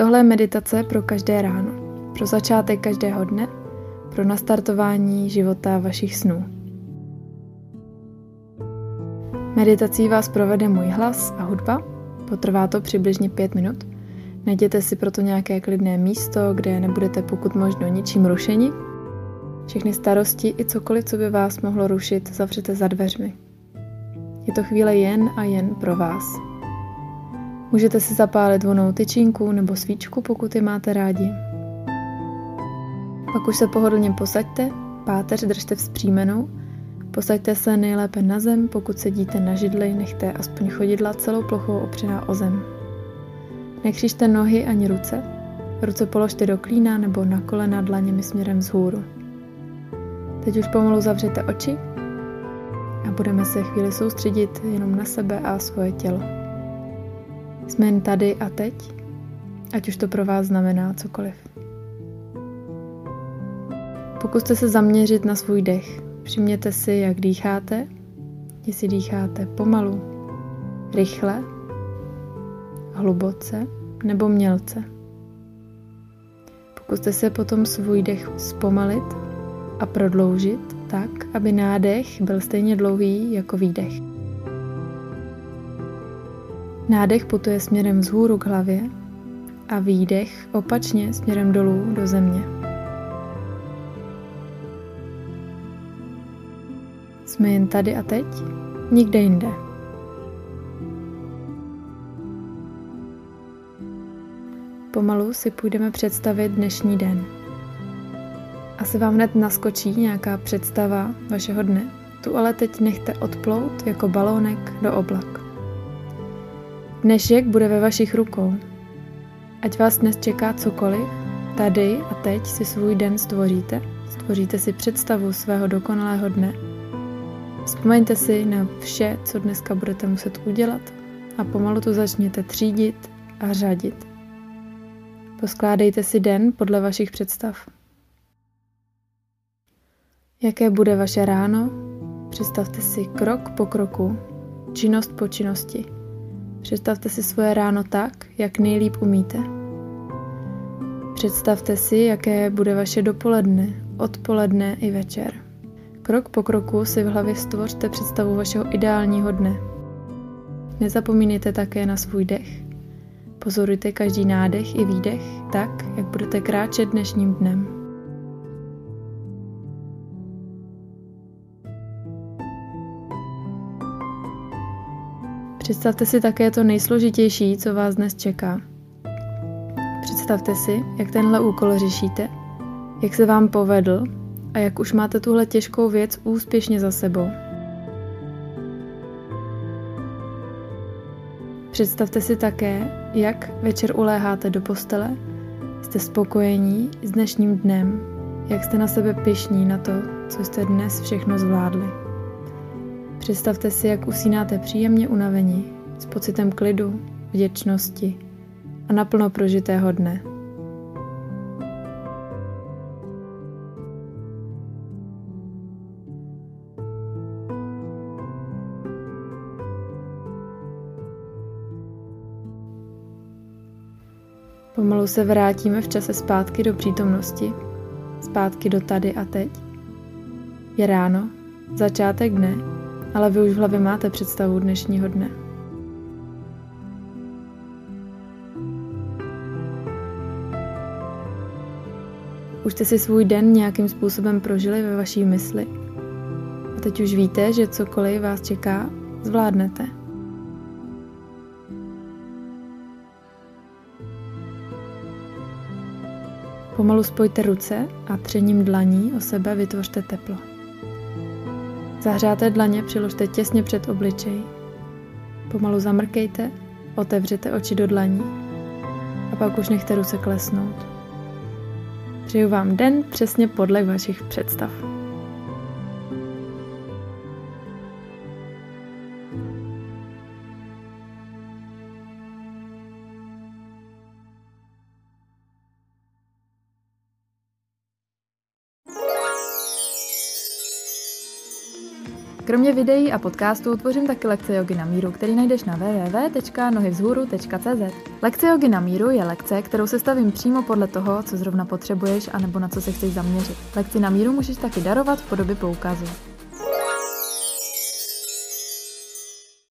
Tohle je meditace pro každé ráno, pro začátek každého dne, pro nastartování života vašich snů. Meditací vás provede můj hlas a hudba, potrvá to přibližně pět minut. Najděte si proto nějaké klidné místo, kde nebudete pokud možno ničím rušeni. Všechny starosti i cokoliv, co by vás mohlo rušit, zavřete za dveřmi. Je to chvíle jen a jen pro vás. Můžete si zapálit vonou tyčinku nebo svíčku, pokud je máte rádi. Pak už se pohodlně posaďte, páteř držte vzpřímenou, posaďte se nejlépe na zem, pokud sedíte na židli, nechte aspoň chodidla celou plochou opřená o zem. Nekřižte nohy ani ruce, ruce položte do klína nebo na kolena dlaněmi směrem vzhůru. Teď už pomalu zavřete oči a budeme se chvíli soustředit jenom na sebe a svoje tělo. Jsme jen tady a teď, ať už to pro vás znamená cokoliv. Pokuste se zaměřit na svůj dech. Všimněte si, jak dýcháte, jestli dýcháte pomalu, rychle, hluboce nebo mělce. Pokuste se potom svůj dech zpomalit a prodloužit tak, aby nádech byl stejně dlouhý jako výdech. Nádech putuje směrem vzhůru k hlavě a výdech opačně směrem dolů do země. Jsme jen tady a teď, nikde jinde. Pomalu si půjdeme představit dnešní den. Asi vám hned naskočí nějaká představa vašeho dne. Tu ale teď nechte odplout jako balónek do oblak. Dnešek bude ve vašich rukou. Ať vás dnes čeká cokoliv, tady a teď si svůj den stvoříte. Stvoříte si představu svého dokonalého dne. Vzpomeňte si na vše, co dneska budete muset udělat a pomalu to začněte třídit a řadit. Poskládejte si den podle vašich představ. Jaké bude vaše ráno? Představte si krok po kroku, činnost po činnosti. Představte si svoje ráno tak, jak nejlíp umíte. Představte si, jaké bude vaše dopoledne, odpoledne i večer. Krok po kroku si v hlavě stvořte představu vašeho ideálního dne. Nezapomínejte také na svůj dech. Pozorujte každý nádech i výdech tak, jak budete kráčet dnešním dnem. Představte si také to nejsložitější, co vás dnes čeká. Představte si, jak tenhle úkol řešíte, jak se vám povedl a jak už máte tuhle těžkou věc úspěšně za sebou. Představte si také, jak večer uléháte do postele, jste spokojení s dnešním dnem, jak jste na sebe pišní na to, co jste dnes všechno zvládli. Představte si, jak usínáte příjemně unavení, s pocitem klidu, vděčnosti a naplno prožitého dne. Pomalu se vrátíme v čase zpátky do přítomnosti, zpátky do tady a teď. Je ráno, začátek dne, ale vy už v hlavě máte představu dnešního dne. Už jste si svůj den nějakým způsobem prožili ve vaší mysli. A teď už víte, že cokoliv vás čeká, zvládnete. Pomalu spojte ruce a třením dlaní o sebe vytvořte teplo. Zahřáté dlaně přiložte těsně před obličej. Pomalu zamrkejte, otevřete oči do dlaní a pak už nechte ruce klesnout. Přeju vám den přesně podle vašich představ. Kromě videí a podcastů tvořím taky lekce jogy na míru, který najdeš na www.nohyvzhůru.cz. Lekce jogy na míru je lekce, kterou se stavím přímo podle toho, co zrovna potřebuješ anebo na co se chceš zaměřit. Lekci na míru můžeš taky darovat v podobě poukazu.